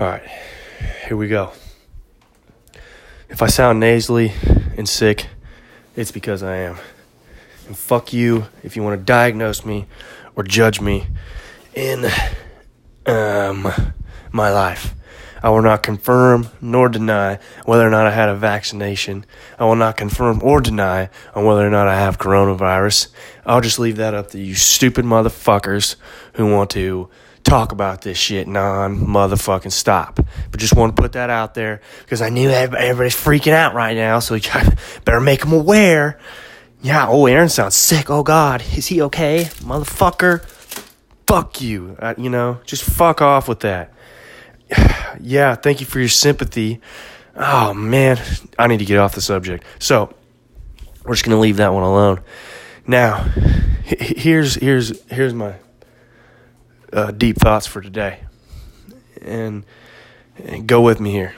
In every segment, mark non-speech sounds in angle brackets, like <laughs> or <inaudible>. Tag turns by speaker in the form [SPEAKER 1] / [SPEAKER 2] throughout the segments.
[SPEAKER 1] All right, here we go. If I sound nasally and sick, it's because I am. And fuck you if you want to diagnose me or judge me in um, my life. I will not confirm nor deny whether or not I had a vaccination. I will not confirm or deny on whether or not I have coronavirus. I'll just leave that up to you stupid motherfuckers who want to talk about this shit non motherfucking stop. But just want to put that out there because I knew everybody's freaking out right now, so we <laughs> better make them aware. Yeah, oh, Aaron sounds sick. Oh, God. Is he okay? Motherfucker. Fuck you. Uh, you know, just fuck off with that. <sighs> yeah, thank you for your sympathy. Oh man, I need to get off the subject. So we're just gonna leave that one alone. Now, here's here's here's my uh, deep thoughts for today, and, and, go with me here.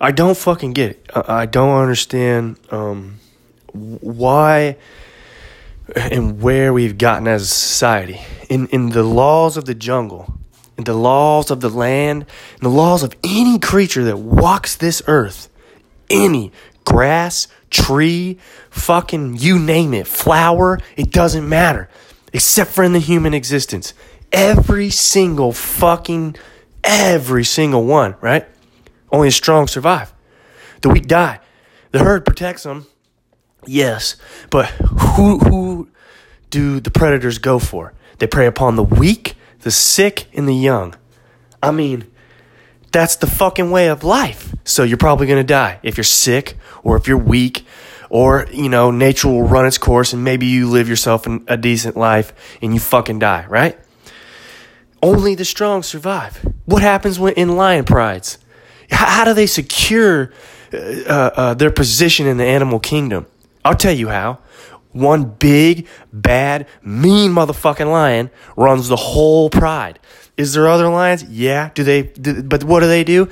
[SPEAKER 1] I don't fucking get it. I, don't understand um, why and where we've gotten as a society in in the laws of the jungle in the laws of the land in the laws of any creature that walks this earth. Any grass, tree, fucking you name it, flower, it doesn't matter. Except for in the human existence. Every single fucking, every single one, right? Only the strong survive. The weak die. The herd protects them, yes, but who, who do the predators go for? They prey upon the weak the sick and the young. I mean, that's the fucking way of life. So you're probably to die if you're sick or if you're weak or, you know, nature will run its course and maybe you live yourself a decent life and you fucking die, right? Only the strong survive. What happens when in lion prides? How, do they secure uh, uh, uh, their position in the animal kingdom? I'll tell you how one big, bad, mean motherfucking lion runs the whole pride. Is there other lions? Yeah. Do they? Do, but what do they do?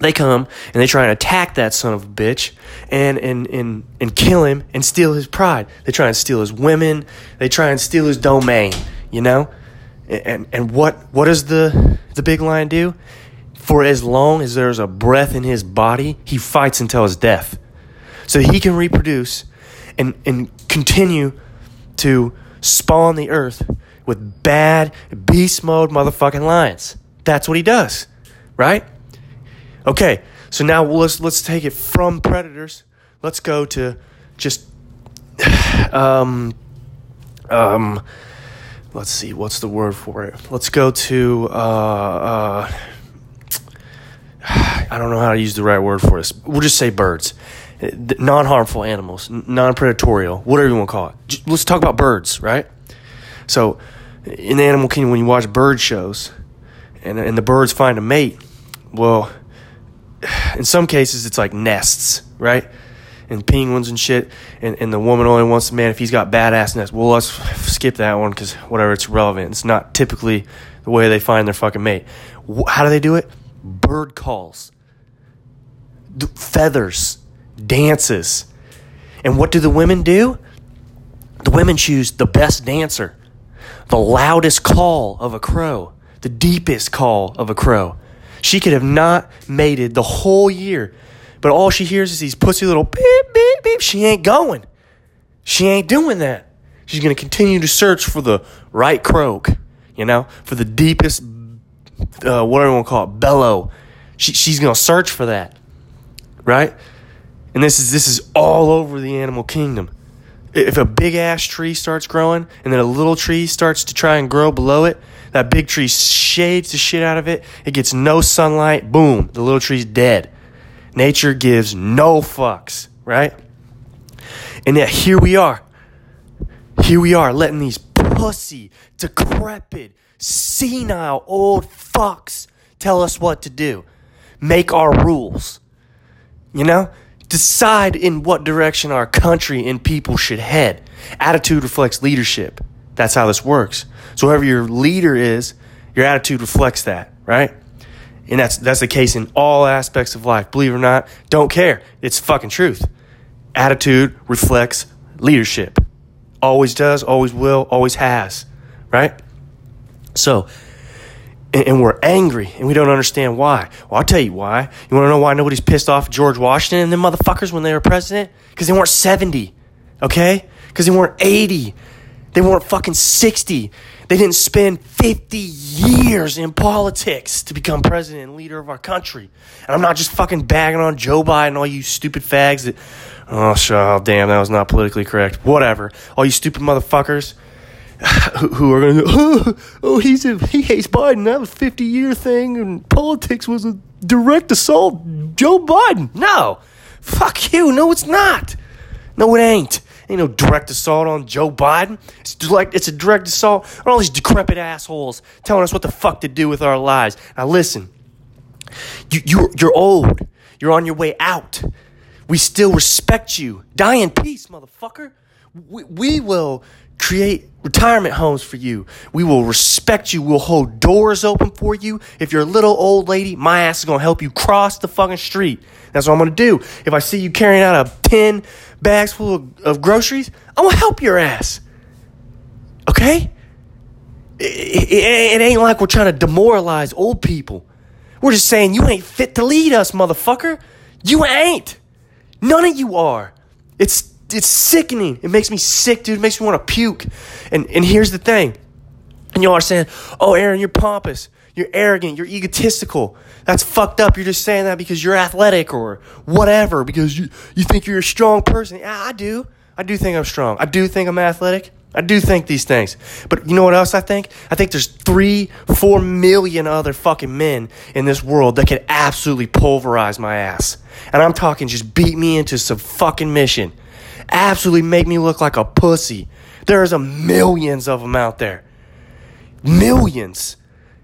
[SPEAKER 1] They come and they try and attack that son of a bitch and, and, and, and kill him and steal his pride. They try and steal his women. They try and steal his domain, you know? And, and what, what does the, the big lion do? For as long as there's a breath in his body, he fights until his death. So he can reproduce and, and continue to spawn the earth with bad beast mode motherfucking lions. That's what he does, right? Okay, so now let's let's take it from predators. Let's go to just <sighs> um um let's see what's the word for it. Let's go to uh uh <sighs> I don't know how to use the right word for this. We'll just say birds non harmful animals, non predatorial, whatever you want to call it. Let's talk about birds, right? So, in the animal kingdom, when you watch bird shows and, and the birds find a mate, well, <sighs> in some cases, it's like nests, right? And penguins and shit, and, and the woman only wants the man if he's got badass nests. Well, let's skip that one because whatever, it's relevant. It's not typically the way they find their fucking mate. How do they do it? Bird calls, feathers, dances. And what do the women do? The women choose the best dancer, the loudest call of a crow, the deepest call of a crow. She could have not mated the whole year, but all she hears is these pussy little beep, beep, beep. She ain't going. She ain't doing that. She's going to continue to search for the right croak, you know, for the deepest, uh, whatever you want to call it, bellow. She, she's going to search for that, right? And this is this is all over the animal kingdom. If a big ass tree starts growing and then a little tree starts to try and grow below it, that big tree shades the shit out of it. It gets no sunlight. Boom, the little tree's dead. Nature gives no fucks, right? And yet here we are. Here we are letting these pussy, decrepit, senile old fucks tell us what to do. Make our rules. You know? decide in what direction our country and people should head. Attitude reflects leadership. That's how this works. So whoever your leader is, your attitude reflects that, right? And that's that's the case in all aspects of life. Believe it or not, don't care. It's fucking truth. Attitude reflects leadership. Always does, always will, always has, right? So, and, we're angry and we don't understand why. Well, I'll tell you why. You want to know why nobody's pissed off George Washington and them motherfuckers when they were president? Because they weren't 70, okay? Because they weren't 80. They weren't fucking 60. They didn't spend 50 years in politics to become president and leader of our country. And I'm not just fucking bagging on Joe Biden, all you stupid fags that, oh, oh damn, that was not politically correct. Whatever. All you stupid motherfuckers <sighs> who, are going to, oh, oh, he's a, he hates Biden. That was a 50 year thing, and politics was a direct assault. Joe Biden. No. Fuck you. No, it's not. No, it ain't. Ain't no direct assault on Joe Biden. It's direct. It's a direct assault on all these decrepit assholes telling us what the fuck to do with our lives. Now listen, you you're, you're old. You're on your way out. We still respect you. Die in peace, motherfucker. We, we will create retirement homes for you. We will respect you. We'll hold doors open for you. If you're a little old lady, my ass is going to help you cross the fucking street. That's what I'm going to do. If I see you carrying out a 10 bags full of, of groceries, I'm to help your ass. Okay? It, it, it ain't like we're trying to demoralize old people. We're just saying you ain't fit to lead us, motherfucker. You ain't. None of you are. It's it's sickening. It makes me sick, dude. It makes me want to puke. And and here's the thing. And y'all are saying, "Oh, Aaron, you're pompous. You're arrogant. You're egotistical. That's fucked up. You're just saying that because you're athletic or whatever. Because you you think you're a strong person. Yeah, I do. I do think I'm strong. I do think I'm athletic. I do think these things. But you know what else I think? I think there's three, four million other fucking men in this world that could absolutely pulverize my ass. And I'm talking just beat me into some fucking mission absolutely make me look like a pussy. There's a millions of them out there. Millions.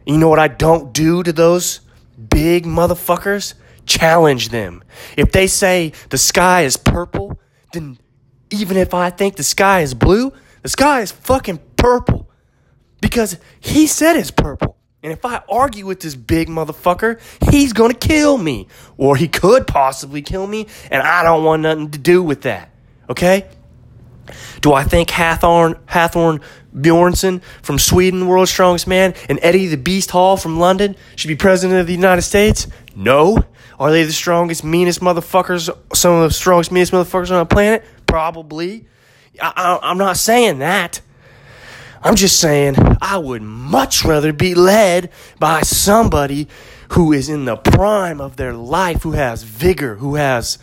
[SPEAKER 1] You know what I don't do to those big motherfuckers? Challenge them. If they say the sky is purple, then even if I think the sky is blue, the sky is fucking purple. Because he said it's purple. And if I argue with this big motherfucker, he's gonna kill me. Or he could possibly kill me, and I don't want nothing to do with that. Okay? Do I think Hathorn, Hathorn Bjornsson from Sweden, world's strongest man, and Eddie the Beast Hall from London should be president of the United States? No. Are they the strongest, meanest motherfuckers, some of the strongest, meanest motherfuckers on the planet? Probably. I, am not saying that. I'm just saying I would much rather be led by somebody who is in the prime of their life, who has vigor, who has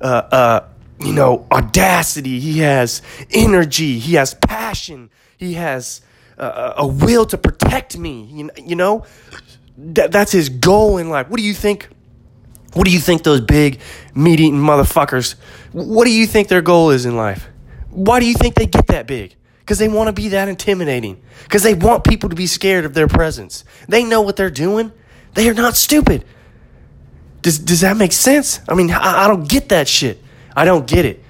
[SPEAKER 1] uh, uh, you know, audacity. He has energy. He has passion. He has uh, a will to protect me. You, you know, that, that's his goal in life. What do you think? What do you think those big meat eating motherfuckers? What do you think their goal is in life? Why do you think they get that big? Because they want to be that intimidating. Because they want people to be scared of their presence. They know what they're doing. They are not stupid. Does, does that make sense? I mean, I, I don't get that shit. I don't get it.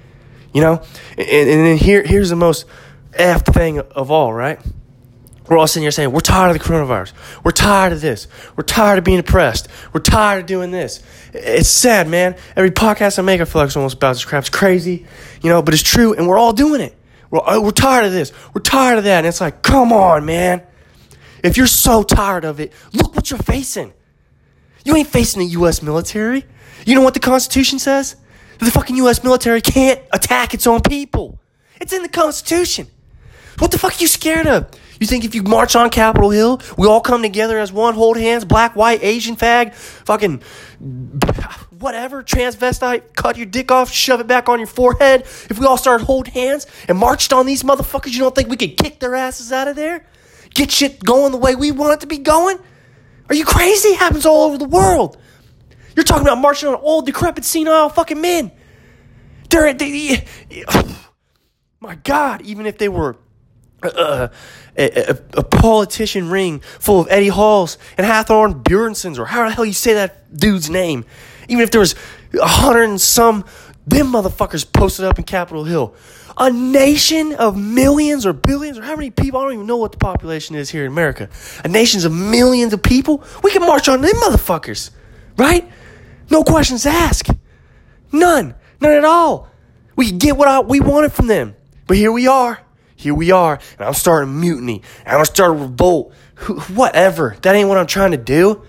[SPEAKER 1] You know? And, and then here, here's the most effed thing of all, right? We're all sitting here saying, we're tired of the coronavirus. We're tired of this. We're tired of being oppressed. We're tired of doing this. It's sad, man. Every podcast I make, I feel like it's almost about this crap. It's crazy, you know, but it's true, and we're all doing it. We're, uh, we're tired of this. We're tired of that. And it's like, come on, man. If you're so tired of it, look what you're facing. You ain't facing the U.S. military. You know what the Constitution says? The fucking U.S. military can't attack its own people. It's in the Constitution. What the fuck are you scared of? You think if you march on Capitol Hill, we all come together as one, hold hands, black, white, Asian fag, fucking whatever, transvestite, cut your dick off, shove it back on your forehead. If we all started holding hands and marched on these motherfuckers, you don't think we could kick their asses out of there? Get shit going the way we want it to be going? Are you crazy? It happens all over the world. You're talking about marching on old, decrepit, senile fucking men. They're, they, <sighs> my God, even if they were a, a, a, politician ring full of Eddie Halls and Hathorn Bjornsons, or how the hell you say that dude's name, even if there was a hundred and some them motherfuckers posted up in Capitol Hill. A nation of millions or billions or how many people? I don't even know what the population is here in America. A nation of millions of people. We can march on them motherfuckers, right? No questions asked. None. None at all. We get what I, we wanted from them. But here we are. Here we are. And I'm starting a mutiny. And I'm starting revolt. whatever. That ain't what I'm trying to do.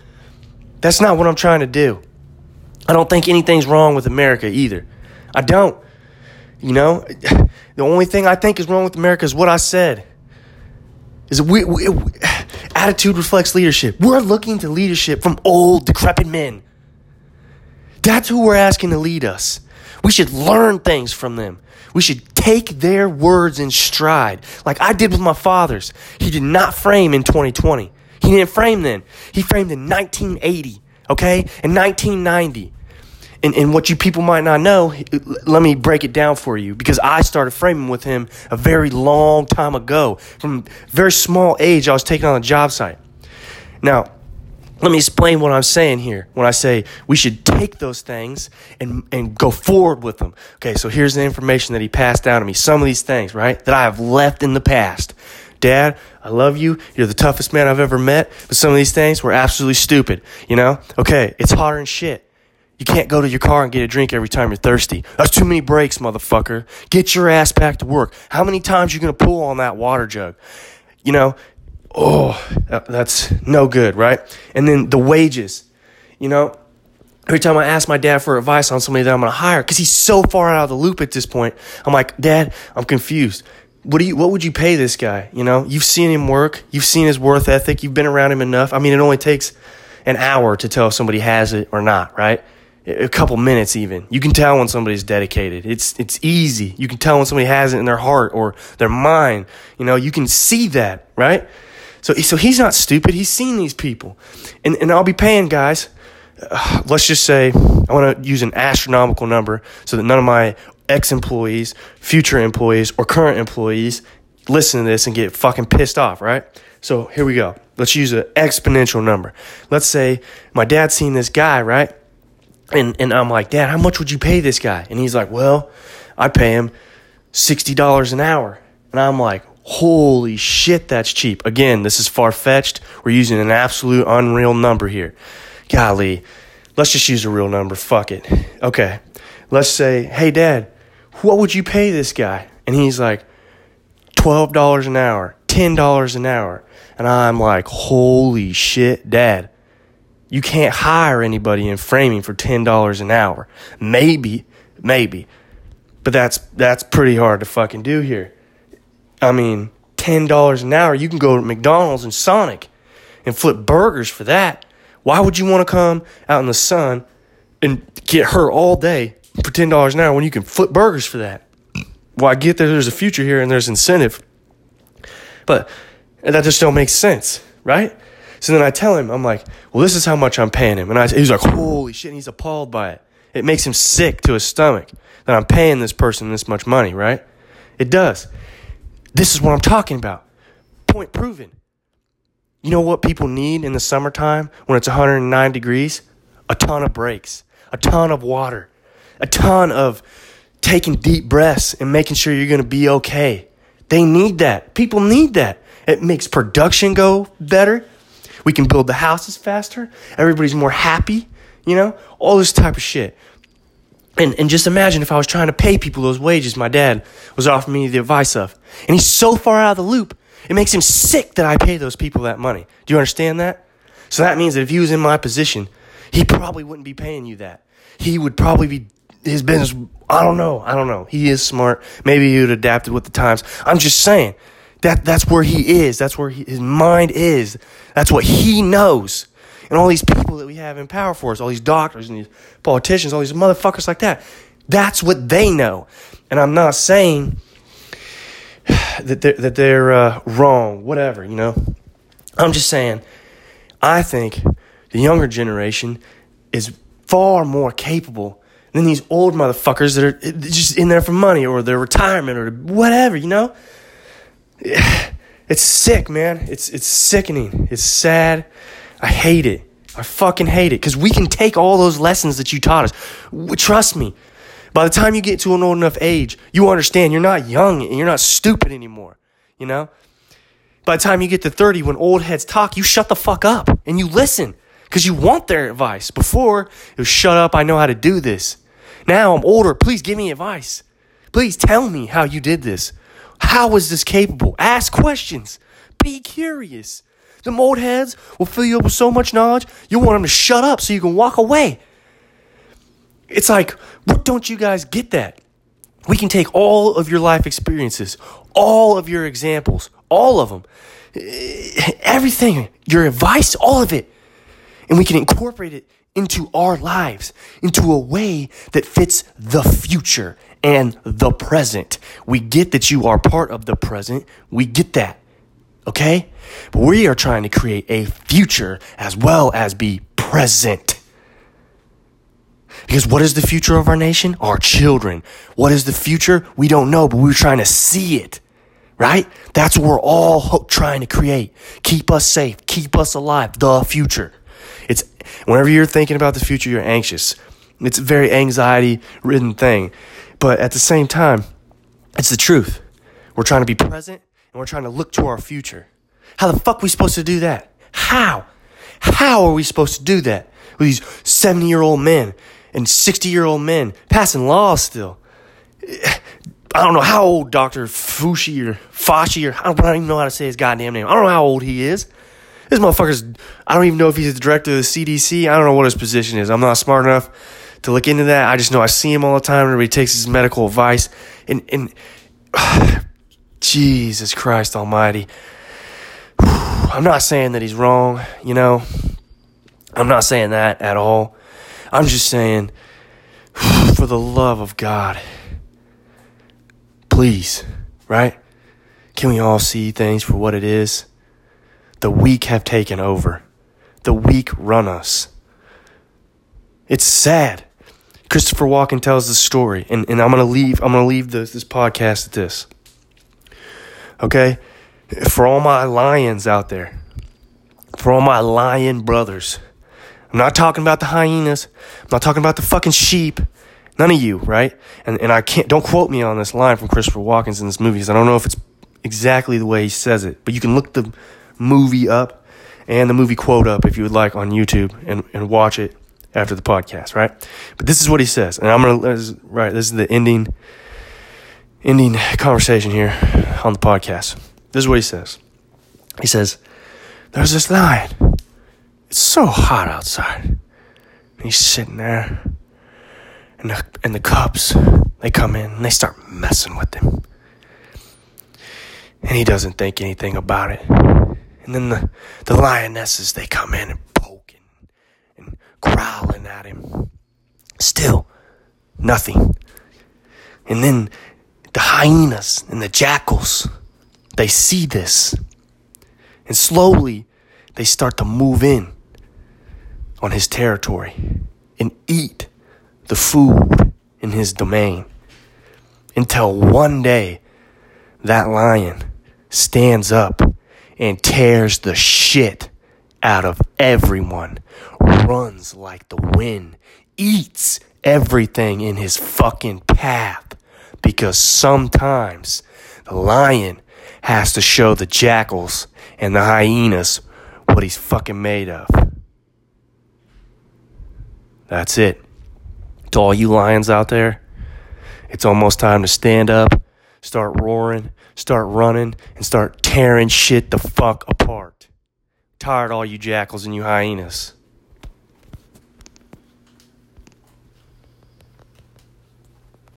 [SPEAKER 1] That's not what I'm trying to do. I don't think anything's wrong with America either. I don't. You know, <sighs> the only thing I think is wrong with America is what I said. Is we, we, <sighs> attitude reflects leadership. We're looking to leadership from old, decrepit men. That's who we're asking to lead us. We should learn things from them. We should take their words in stride, like I did with my fathers. He did not frame in 2020. He didn't frame then. He framed in 1980, okay? In 1990. And, and what you people might not know, let me break it down for you because I started framing with him a very long time ago. From very small age, I was taken on a job site. Now, let me explain what I'm saying here when I say we should take those things and, and go forward with them. Okay, so here's the information that he passed down to me. Some of these things, right, that I have left in the past. Dad, I love you. You're the toughest man I've ever met. But some of these things were absolutely stupid. You know? Okay, it's hotter than shit. You can't go to your car and get a drink every time you're thirsty. That's too many breaks, motherfucker. Get your ass back to work. How many times you gonna pull on that water jug? You know, oh, that's no good, right? And then the wages, you know, every time I ask my dad for advice on somebody that I'm going to hire, because he's so far out of the loop at this point, I'm like, Dad, I'm confused. What do you? What would you pay this guy? You know, you've seen him work, you've seen his worth ethic, you've been around him enough. I mean, it only takes an hour to tell if somebody has it or not, right? A couple minutes, even you can tell when somebody's dedicated. It's it's easy. You can tell when somebody has it in their heart or their mind. You know, you can see that, right? So, so he's not stupid. He's seen these people. And, and I'll be paying guys, uh, let's just say, I want to use an astronomical number so that none of my ex employees, future employees, or current employees listen to this and get fucking pissed off, right? So here we go. Let's use an exponential number. Let's say my dad's seen this guy, right? And, and I'm like, Dad, how much would you pay this guy? And he's like, Well, I pay him $60 an hour. And I'm like, Holy shit, that's cheap. Again, this is far fetched. We're using an absolute unreal number here. Golly, let's just use a real number. Fuck it. Okay. Let's say, hey, dad, what would you pay this guy? And he's like, $12 an hour, $10 an hour. And I'm like, holy shit, dad. You can't hire anybody in framing for $10 an hour. Maybe, maybe. But that's that's pretty hard to fucking do here. I mean, $10 an hour, you can go to McDonald's and Sonic and flip burgers for that. Why would you want to come out in the sun and get hurt all day for $10 an hour when you can flip burgers for that? Well, I get that there's a future here and there's incentive, but that just don't make sense, right? So then I tell him, I'm like, well, this is how much I'm paying him. And I, he's like, holy shit. And he's appalled by it. It makes him sick to his stomach that I'm paying this person this much money, right? It does. This is what I'm talking about. Point proven. You know what people need in the summertime when it's 109 degrees? A ton of breaks, a ton of water, a ton of taking deep breaths and making sure you're going to be okay. They need that. People need that. It makes production go better. We can build the houses faster. Everybody's more happy, you know, all this type of shit. And, and just imagine if I was trying to pay people those wages my dad was offering me the advice of. And he's so far out of the loop, it makes him sick that I pay those people that money. Do you understand that? So that means that if he was in my position, he probably wouldn't be paying you that. He would probably be, his business, I don't know. I don't know. He is smart. Maybe he would adapted with the times. I'm just saying that that's where he is. That's where he, his mind is. That's what he knows and all these people that we have in power for us, all these doctors and these politicians, all these motherfuckers like that. That's what they know. And I'm not saying <sighs> that they're, that they're uh, wrong, whatever, you know. I'm just saying, I think the younger generation is far more capable than these old motherfuckers that are just in there for money or their retirement or whatever, you know? <sighs> It's sick, man. It's it's sickening. It's sad. I hate it. I fucking hate it because we can take all those lessons that you taught us. Trust me. By the time you get to an old enough age, you understand you're not young and you're not stupid anymore. You know? By the time you get to 30, when old heads talk, you shut the fuck up and you listen because you want their advice. Before, it was shut up, I know how to do this. Now I'm older, please give me advice. Please tell me how you did this. How was this capable? Ask questions. Be curious. The old heads will fill you up with so much knowledge, you want them to shut up so you can walk away. It's like, what don't you guys get that? We can take all of your life experiences, all of your examples, all of them, eh, everything, your advice, all of it, and we can incorporate it into our lives, into a way that fits the future and the present. We get that you are part of the present. We get that. Okay? But we are trying to create a future as well as be present. Because what is the future of our nation? Our children. What is the future? We don't know, but we're trying to see it. Right? That's what we're all trying to create. Keep us safe. Keep us alive. The future. It's whenever you're thinking about the future, you're anxious. It's a very anxiety ridden thing. But at the same time, it's the truth. We're trying to be present and we're trying to look to our future. How the fuck are we supposed to do that? How? How are we supposed to do that with these 70 year old men and 60 year old men passing laws still? I don't know how old Dr. Fushi or Fashi or I don't, I don't even know how to say his goddamn name. I don't know how old he is. This motherfucker's, I don't even know if he's the director of the CDC. I don't know what his position is. I'm not smart enough to look into that. I just know I see him all the time. Everybody takes his medical advice. And, and <sighs> Jesus Christ Almighty. I'm not saying that he's wrong, you know. I'm not saying that at all. I'm just saying, for the love of God, please, right? Can we all see things for what it is? The weak have taken over. The weak run us. It's sad. Christopher Walken tells the story, and, and I'm gonna leave I'm gonna leave this this podcast at this. Okay? For all my lions out there, for all my lion brothers, I'm not talking about the hyenas, I'm not talking about the fucking sheep. None of you, right? And and I can't don't quote me on this line from Christopher Walken's in this movie because I don't know if it's exactly the way he says it, but you can look the movie up and the movie quote up if you would like on YouTube and, and watch it after the podcast, right? But this is what he says, and I'm gonna right. This is the ending ending conversation here on the podcast. This is what he says. He says, "There's this lion. It's so hot outside. And he's sitting there, and the and the cubs they come in and they start messing with him, and he doesn't think anything about it." And then the, the lionesses, they come in and poking and growling at him. Still, nothing. And then the hyenas and the jackals, they see this. And slowly, they start to move in on his territory and eat the food in his domain. Until one day, that lion stands up and tears the shit out of everyone, runs like the wind, eats everything in his fucking path. Because sometimes the lion has to show the jackals and the hyenas what he's fucking made of. That's it. To all you lions out there, it's almost time to stand up, start roaring, start running, and start tearing shit the fuck apart. Tired all you jackals and you hyenas.